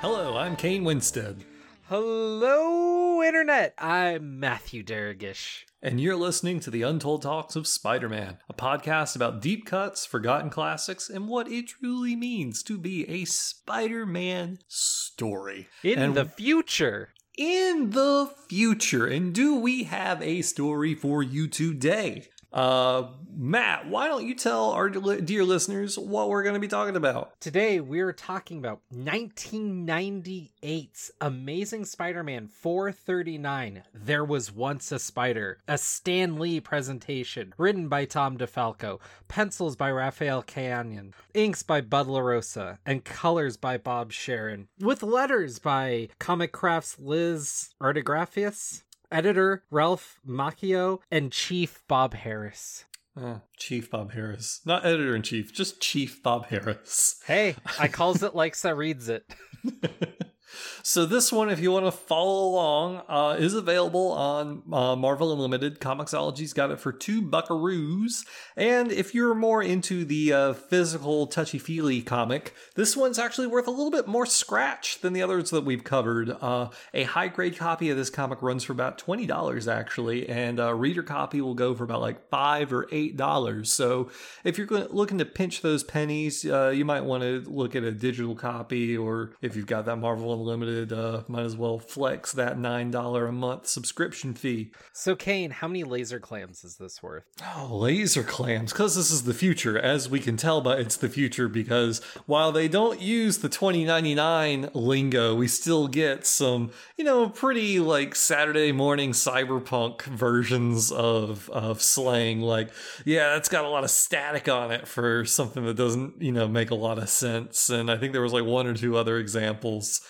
Hello, I'm Kane Winstead, Hello, Internet. I'm Matthew Dergish. and you're listening to the Untold Talks of Spider Man, a podcast about deep cuts, forgotten classics, and what it truly means to be a Spider Man story. In and the future. in the future. And do we have a story for you today? Uh, Matt, why don't you tell our dear listeners what we're going to be talking about? Today, we're talking about 1998's Amazing Spider Man 439 There Was Once a Spider, a Stan Lee presentation, written by Tom DeFalco, pencils by Rafael Kayanan, inks by Bud LaRosa, and colors by Bob Sharen, with letters by Comicraft's Liz Agraphiotis. Editor Ralph Macchio and Chief Bob Harras. Uh, Chief Bob Harras. Not editor in chief, just Chief Bob Harras. Hey, I calls it like I reads it. So this one, if you want to follow along, uh, is available on uh, Marvel Unlimited. Comixology's got it for two buckaroos. And if you're more into the uh, physical, touchy-feely comic, this one's actually worth a little bit more scratch than the others that we've covered. Uh, a high-grade copy of this comic runs for about twenty dollars, actually, and a reader copy will go for about like five or eight dollars. So if you're looking to pinch those pennies, uh, you might want to look at a digital copy, or if you've got that Marvel Unlimited, uh, might as well flex that nine dollar a month subscription fee. So, Kane, how many laser clams is this worth? Oh, laser clams, because this is the future, as we can tell, but it's the future because while they don't use the 2099 lingo, we still get some, you know, pretty like Saturday morning cyberpunk versions of of slang. Like, yeah, that's got a lot of static on it for something that doesn't, you know, make a lot of sense. And I think there was like one or two other examples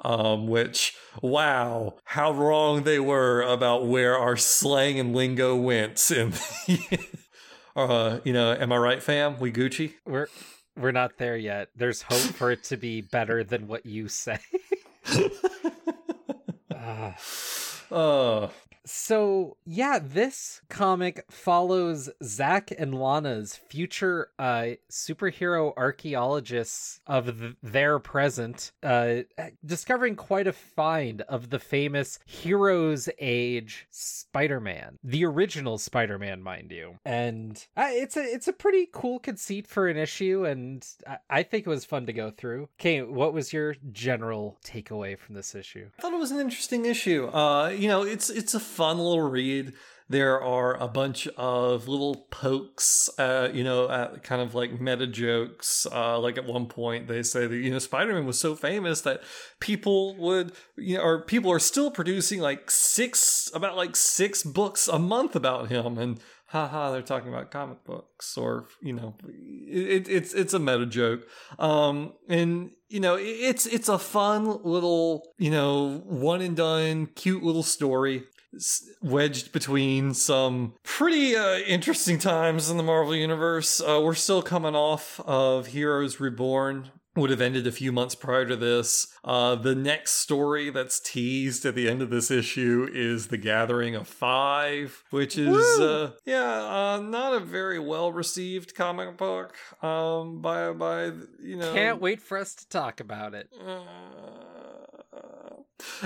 um, which wow, how wrong they were about where our slang and lingo went. And uh, you know, am I right, fam? We Gucci. We're we're not there yet. There's hope for it to be better than what you say. Ah. Uh, so yeah, this comic follows Zach and Lana's future uh, superhero archaeologists of th- their present, uh, discovering quite a find of the famous Heroes Age Spider-Man, the original Spider-Man, mind you. And uh, it's a it's a pretty cool conceit for an issue, and I, I think it was fun to go through. Okay, what was your general takeaway from this issue? I thought it was an interesting issue. Uh, you know, it's it's a fun little read. There are a bunch of little pokes, uh, you know, at kind of like meta jokes. Uh, like at one point, they say that you know Spider Man was so famous that people would, you know, or people are still producing like six about like six books a month about him, and haha, they're talking about comic books, or you know, it, it's it's a meta joke. Um, and you know, it's it's a fun little, you know, one and done, cute little story wedged between some pretty uh, interesting times in the Marvel Universe. Uh, we're still coming off of Heroes Reborn. Would have ended a few months prior to this. Uh, the next story that's teased at the end of this issue is The Gathering of Five, which is, uh, yeah, uh, not a very well received comic book um, by, by, you know. Can't wait for us to talk about it.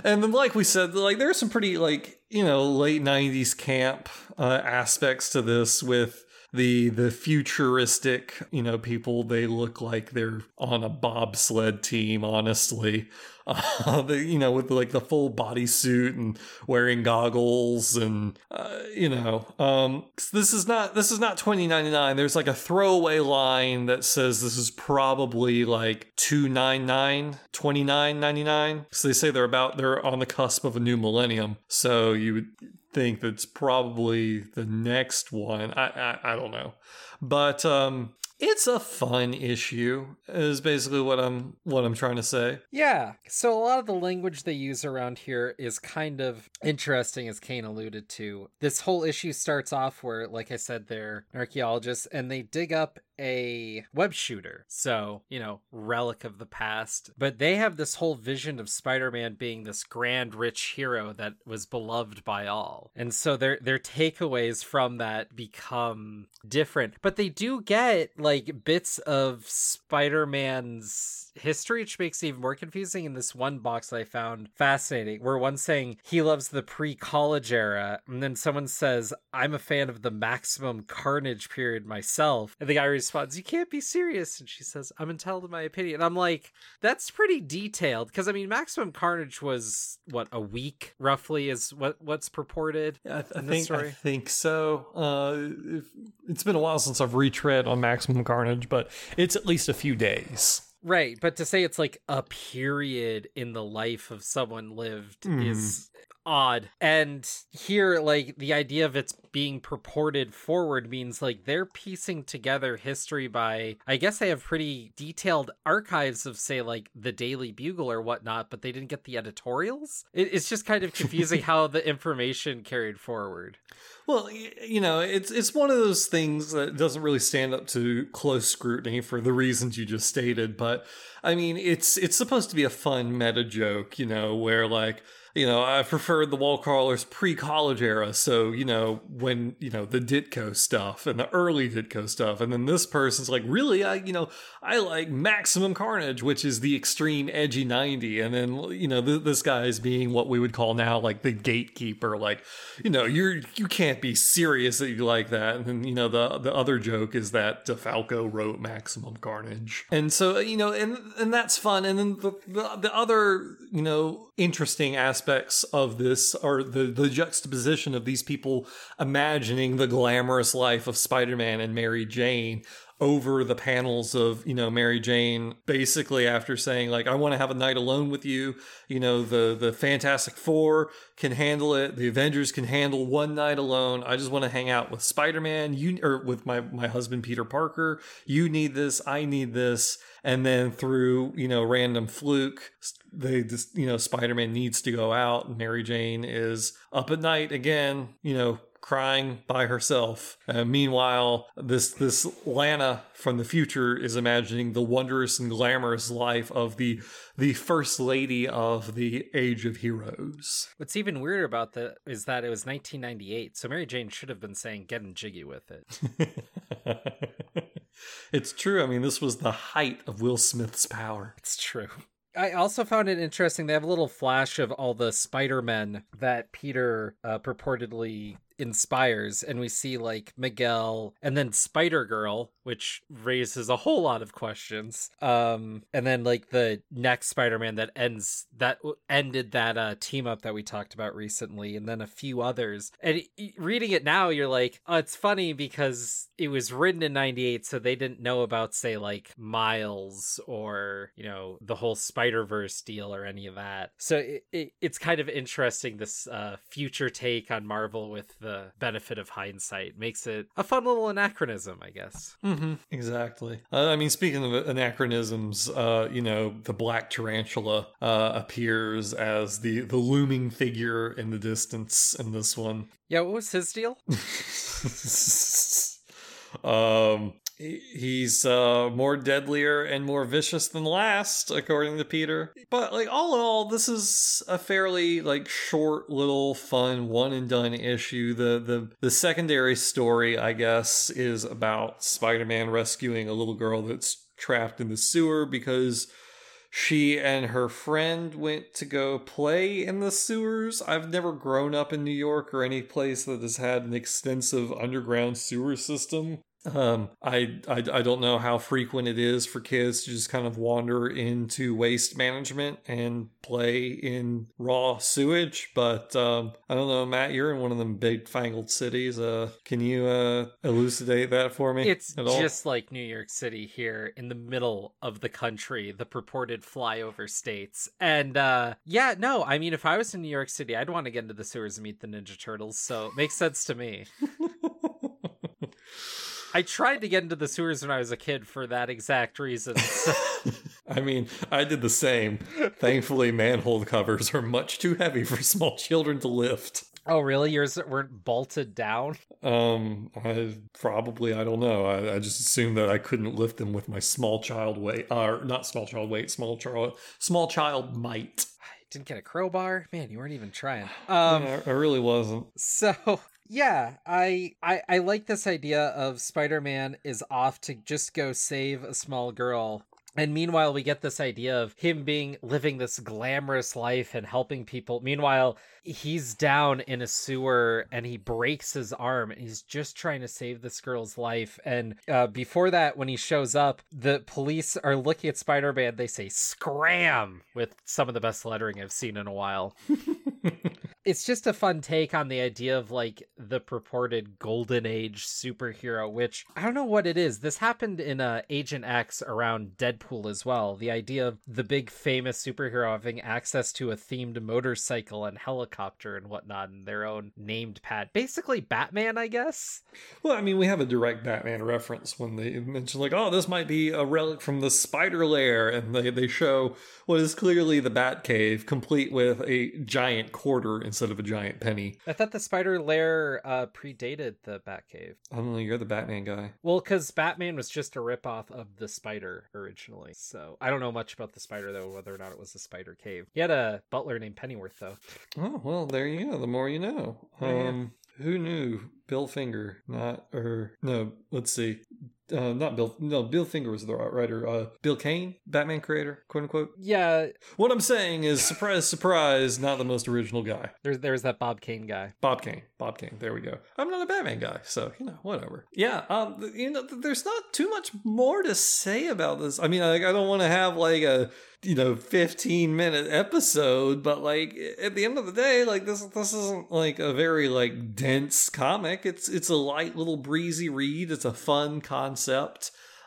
And then like we said like there's some pretty like you know late 90s camp uh, aspects to this with the the futuristic you know people they look like they're on a bobsled team honestly. Uh, the, you know with like the full bodysuit and wearing goggles and uh, you know um this is not this is not 2099 there's like a throwaway line that says this is probably like 299 2999 so they say they're about they're on the cusp of a new millennium. So you would think that's probably the next one. I, I I don't know, but um, it's a fun issue. Is basically what I'm what I'm trying to say. Yeah. So a lot of the language they use around here is kind of interesting, as Kane alluded to. This whole issue starts off where, like I said, they're archaeologists and they dig up a web shooter. So, you know, relic of the past. But they have this whole vision of Spider-Man being this grand rich hero that was beloved by all. And so their their takeaways from that become different. But they do get like bits of Spider-Man's history, which makes it even more confusing in this one box that I found fascinating, where one's saying he loves the pre-college era, and then someone says, I'm a fan of the maximum carnage period myself. And the guy responds, You can't be serious. And she says, I'm entitled to my opinion. And I'm like, that's pretty detailed. Because I mean, maximum carnage was what, a week roughly is what what's purported. Yeah, I, th- I think I think so. Uh, it's been a while since I've retread on Maximum Carnage, but it's at least a few days. Right, but to say it's like a period in the life of someone lived mm. is odd. And here, like, the idea of it's being purported forward means like they're piecing together history by, I guess they have pretty detailed archives of, say, like the Daily Bugle or whatnot, but they didn't get the editorials. it's just kind of confusing how the information carried forward. Well, you know, it's it's one of those things that doesn't really stand up to close scrutiny for the reasons you just stated, but I mean, it's it's supposed to be a fun meta joke, you know, where like you know, I preferred the wall crawlers pre-college era. So, you know, when, you know, the Ditko stuff and the early Ditko stuff. And then this person's like, really, I, you know, I like Maximum Carnage, which is the extreme edgy 90. And then, you know, th- this guy is being what we would call now like the gatekeeper. Like, you know, you're, you can't be serious that you like that. And then, you know, the, the other joke is that DeFalco wrote Maximum Carnage. And so, you know, and, and that's fun. And then the, the, the other, you know, interesting aspects of this are the, the juxtaposition of these people imagining the glamorous life of Spider-Man and Mary Jane over the panels of you know Mary Jane basically after saying like I want to have a night alone with you. You know the the Fantastic 4 can handle it. The Avengers can handle one night alone. I just want to hang out with Spider-Man. You or with my my husband Peter Parker. You need this. I need this. And then through you know random fluke they just you know Spider-Man needs to go out. Mary Jane is up at night again you know crying by herself. Uh, meanwhile, this this Lana from the future is imagining the wondrous and glamorous life of the the first lady of the Age of Heroes. What's even weirder about that is that it was 1998, so Mary Jane should have been saying "getting jiggy with it." it's true. I mean, this was the height of Will Smith's power. It's true. I also found it interesting. They have a little flash of all the Spider Men that Peter uh, purportedly inspires and we see like Miguel and then Spider Girl which raises a whole lot of questions um and then like the next Spider-Man that ends that ended that uh team up that we talked about recently and then a few others and reading it now you're like oh it's funny because it was written in 98 so they didn't know about say like Miles or you know the whole Spider-Verse deal or any of that. So it, it, it's kind of interesting this uh future take on Marvel with the benefit of hindsight makes it a fun little anachronism, I guess. Mm-hmm. Exactly. Uh, I mean, speaking of anachronisms, uh, you know, the black tarantula uh, appears as the the looming figure in the distance in this one. Yeah, what was his deal? um he's uh, more deadlier and more vicious than last according to peter but like all in all this is a fairly like short little fun one and done issue the the the secondary story i guess is about spider-man rescuing a little girl that's trapped in the sewer because she and her friend went to go play in the sewers. I've never grown up in New York or any place that has had an extensive underground sewer system. Um, I, I I don't know how frequent it is for kids to just kind of wander into waste management and play in raw sewage, but um, I don't know, Matt. You're in one of them big fangled cities. Uh, can you uh, elucidate that for me? It's just like New York City here in the middle of the country, the purported flyover states, and uh, yeah, no, I mean, if I was in New York City, I'd want to get into the sewers and meet the Ninja Turtles, so it makes sense to me. I tried to get into the sewers when I was a kid for that exact reason. I mean, I did the same. Thankfully, manhole covers are much too heavy for small children to lift. Oh, really? Yours weren't bolted down? Um, I probably I don't know. I, I just assumed that I couldn't lift them with my small child weight, or not small child weight, small child small child might. Didn't get a crowbar, man. You weren't even trying. Um, Yeah, I really wasn't. so yeah, I, I I like this idea of Spider-Man is off to just go save a small girl. And meanwhile, we get this idea of him being living this glamorous life and helping people. Meanwhile, he's down in a sewer and he breaks his arm and he's just trying to save this girl's life. And uh, before that, when he shows up, the police are looking at Spider Man. They say "scram" with some of the best lettering I've seen in a while it's just a fun take on the idea of like the purported golden age superhero which i don't know what it is. This happened in uh, agent x around deadpool as well. The idea of the big famous superhero having access to a themed motorcycle and helicopter and whatnot in their own named pad basically batman i guess? Well, I mean, we have a direct Batman reference when they mention like, "Oh, this might be a relic from the Spider Lair," and they they show what is clearly the Batcave, complete with a giant quarter instead of a giant penny. i thought the spider lair uh, predated the batcave know. You're the Batman guy. well because batman was just a ripoff of the spider originally so i don't know much about the spider though whether or not it was a spider cave he had a butler named pennyworth though Oh well, there you go. The more you know. Yeah. Um, who knew? Bill Finger, not or no. Let's see. Uh, not Bill. No, Bill Finger was the writer. Uh, Bill Kane, Batman creator, quote unquote. yeah What I'm saying is, surprise, surprise, not the most original guy. there's there's that bob kane guy Bob Kane. Bob Kane. There we go. I'm not a Batman guy, so you know, whatever. Yeah. Um. You know, there's not too much more to say about this. I mean, like, I don't want to have like a you know 15 minute episode, but like at the end of the day, like this this isn't like a very like dense comic. It's it's a light little breezy read. It's a fun concept.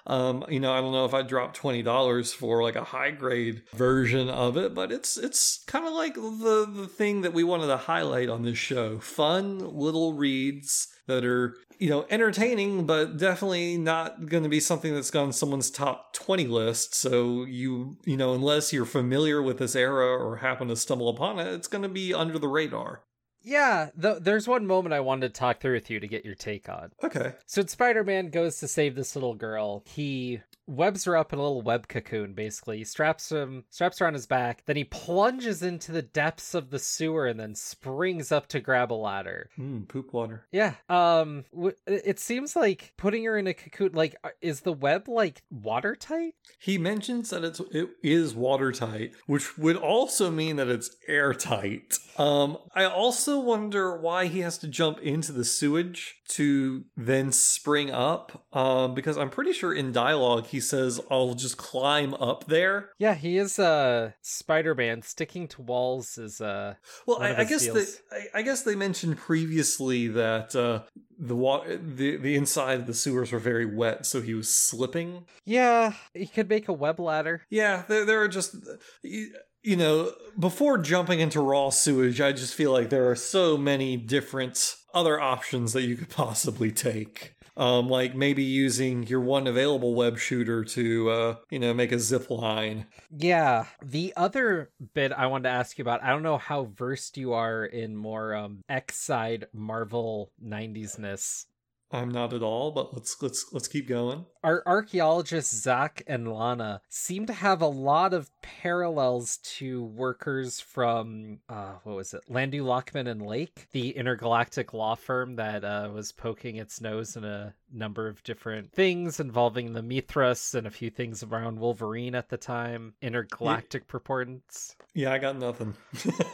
Um, you know, I don't know if I'd drop twenty dollars for like a high grade version of it, but it's it's kind of like the the thing that we wanted to highlight on this show. Fun little reads that are you know entertaining, but definitely not going to be something that's on someone's top twenty list. So you you know, unless you're familiar with this era or happen to stumble upon it, it's going to be under the radar. Yeah th- there's one moment i wanted to talk through with you to get your take on Okay. So when Spider-Man goes to save this little girl, he webs her up in a little web cocoon, basically. He straps him straps her on his back, then he plunges into the depths of the sewer and then springs up to grab a ladder. Mm, poop water. Yeah. Um w- it seems like putting her in a cocoon like uh, is the web like watertight? He mentions that it's it is watertight, which would also mean that it's airtight. Um, I also wonder why he has to jump into the sewage to then spring up. Um, because I'm pretty sure in dialogue he says, "I'll just climb up there." Yeah, he is uh Spider-Man sticking to walls is uh Well, I, I guess deals. they, I, I guess they mentioned previously that uh, the wa- the the inside of the sewers were very wet, so he was slipping. yeah, he could make a web ladder. Yeah, there, there are just, you, you know, before jumping into raw sewage, I just feel like there are so many different other options that you could possibly take. Um, like maybe using your one available web shooter to, uh, you know, make a zip line. Yeah. The other bit I wanted to ask you about, I don't know how versed you are in more um X side Marvel 90s-ness. I'm not at all, but let's let's let's keep going. Our archaeologists Zach and Lana seem to have a lot of parallels to workers from uh what was it? Landau Luckman and Lake, the intergalactic law firm that uh was poking its nose in a number of different things involving the Mithras and a few things around Wolverine at the time, intergalactic purportance. Yeah, I got nothing.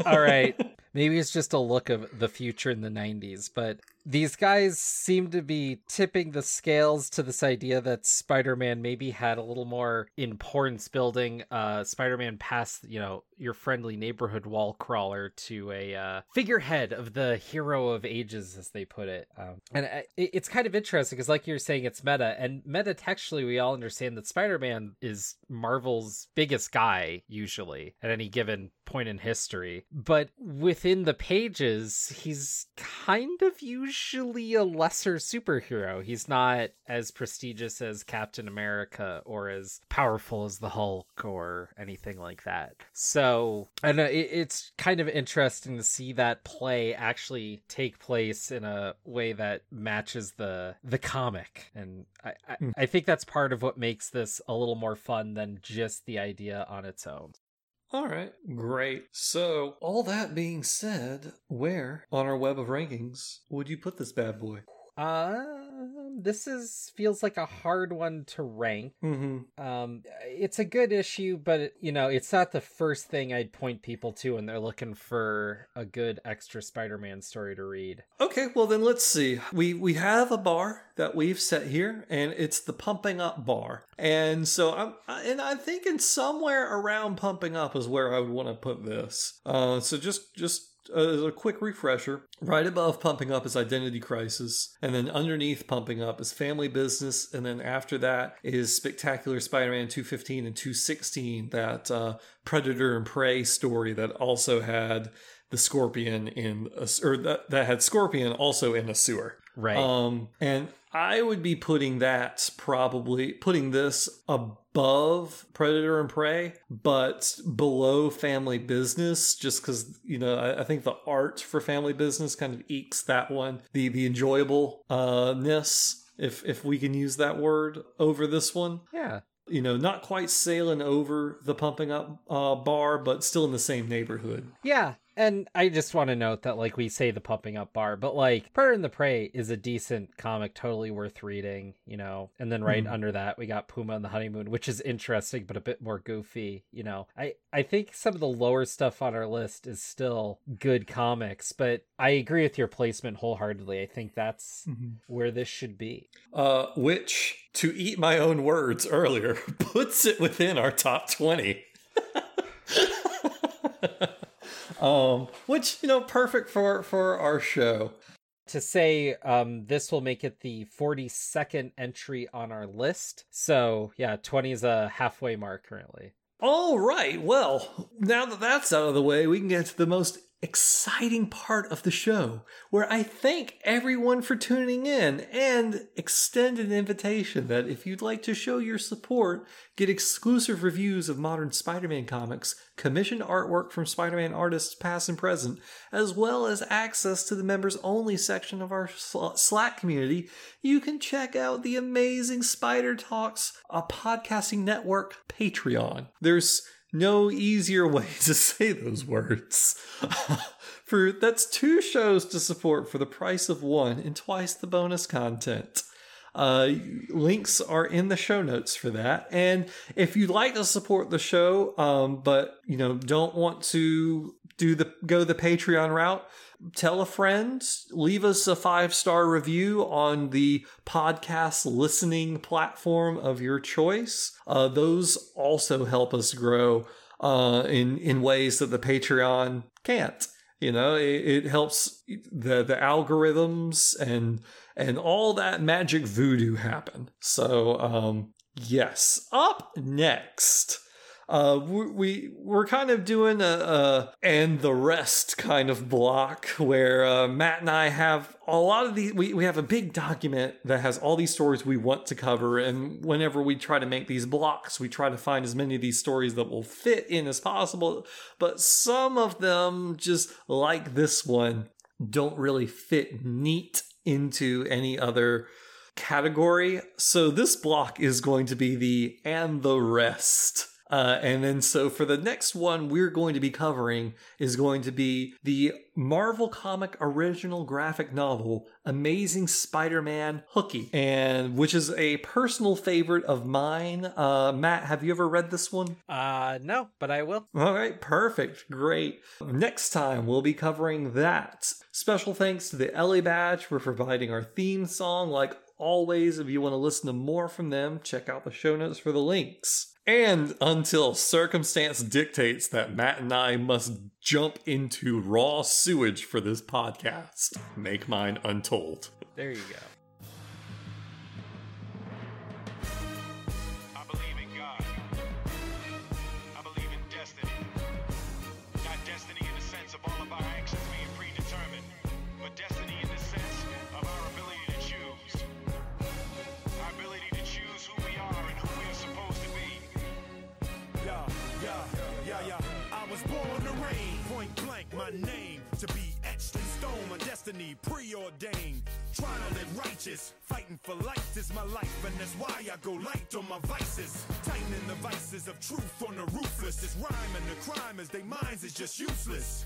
All right. Maybe it's just a look of the future in the 90s, but these guys seem to be tipping the scales to this idea that Spider-Man maybe had a little more importance building uh Spider-Man past, you know, your friendly neighborhood wall crawler to a uh, figurehead of the hero of ages as they put it. Um, and I, it's kind of interesting because like you're saying it's meta and meta textually we all understand that Spider-Man is Marvel's biggest guy usually at any given point in history. But within the pages, he's kind of usually usually a lesser superhero. He's not as prestigious as Captain America or as powerful as the Hulk or anything like that. So, and it, it's kind of interesting to see that play actually take place in a way that matches the the comic, and I I, mm. I think that's part of what makes this a little more fun than just the idea on its own. All right, great. So, all that being said, where on our web of rankings would you put this bad boy? Um, this is feels like a hard one to rank. Mm-hmm. Um, it's a good issue, but you know, it's not the first thing I'd point people to when they're looking for a good extra Spider-Man story to read. Okay, well then let's see. We we have a bar that we've set here, and it's the pumping up bar. And so I'm and I'm thinking somewhere around pumping up is where I would want to put this. Uh, so just just as a quick refresher, right above Pumping Up is Identity Crisis, and then underneath Pumping Up is Family Business, and then after that is Spectacular Spider-Man 215 and 216, that uh, Predator and Prey story that also had the Scorpion in a, or that, that had Scorpion also in a sewer. Right. Um, and I would be putting that probably putting this above Predator and Prey, but below Family Business, just because you know I, I, think the art for Family Business kind of ekes that one, the the enjoyable uh ness, if if we can use that word over this one. Yeah. You know, not quite sailing over the pumping up uh, bar, but still in the same neighborhood. Yeah, and I just want to note that, like, we say the pumping up bar, but like, Predator and the Prey is a decent comic, totally worth reading, you know. And then right mm. under that, we got Puma and the Honeymoon, which is interesting, but a bit more goofy, you know. I, I think some of the lower stuff on our list is still good comics, but I agree with your placement wholeheartedly. I think that's mm-hmm. where this should be. Uh, which, to eat my own words earlier, puts it within our top 20. um, which you know, perfect for for our show. To say um, this will make it the 42nd entry on our list. So yeah, 20 is a halfway mark currently. All right. Well, now that that's out of the way, we can get to the most exciting part of the show where I thank everyone for tuning in and extend an invitation that if you'd like to show your support, get exclusive reviews of modern Spider Man comics, commissioned artwork from Spider Man artists past and present, as well as access to the members only section of our Slack community, you can check out the amazing Spider Talks, a podcasting network Patreon. There's no easier way to say those words. for that's two shows to support for the price of one and twice the bonus content. Uh, links are in the show notes for that. And if you'd like to support the show, um, but you know don't want to do the go the Patreon route, tell a friend, leave us a five star review on the podcast listening platform of your choice. Uh, those also help us grow uh, in in ways that the Patreon can't. You know, it, it helps the the algorithms and and all that magic voodoo happen. So, um, yes. Up next uh, we we're kind of doing a, a, and the rest kind of block where uh, Matt and I have a lot of these. We we have a big document that has all these stories we want to cover, and whenever we try to make these blocks, we try to find as many of these stories that will fit in as possible. But some of them, just like this one, don't really fit neat into any other category. So this block is going to be the and the rest uh, and then, so for the next one we're going to be covering is going to be the Marvel comic original graphic novel Amazing Spider-Man Hooky, and which is a personal favorite of mine. Uh, Matt, have you ever read this one? Uh, no, but I will. All right, perfect, great. Next time we'll be covering that. Special thanks to the LA Badge for providing our theme song. Like always, if you want to listen to more from them, check out the show notes for the links. And until circumstance dictates that Matt and I must jump into raw sewage for this podcast, make mine untold. There you go. Destiny preordained. To live righteous, fighting for life is my life, and that's why I go light on my vices. Tightening the vices of truth on the ruthless. This rhyme and the crime as they minds is just useless.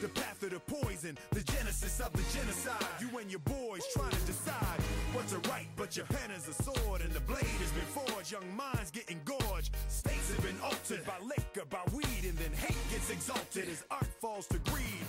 The path of the poison, the genesis of the genocide. You and your boys trying to decide what's a right, but your pen is a sword and the blade has been forged. Young minds getting gorged. States have been altered by liquor, by weed, and then hate gets exalted as art falls to greed.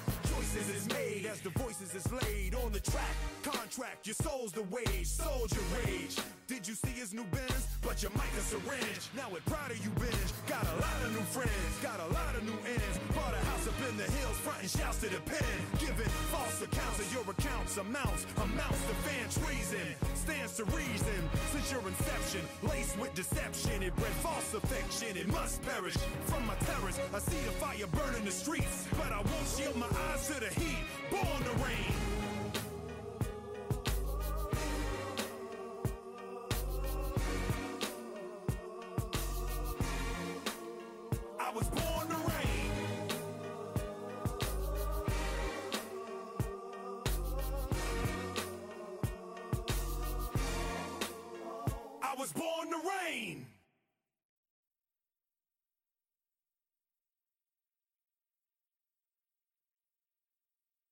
Choices is made as the voices is laid on the track. Contract, your soul's the wage, soldier rage. Did you see his new Benz? But your mic a syringe. Now pride of you binge. Got a lot of new friends, got a lot of new ends. Bought a house up in the hills, frontin' shouts to the pen. Giving false accounts of your accounts, amounts, amounts to fan treason. Stands to reason since your inception. Laced with deception, it bred false affection. It must perish from my terrors. I see the fire burning the streets, but I won't shield my eyes to the heat. Born to reign.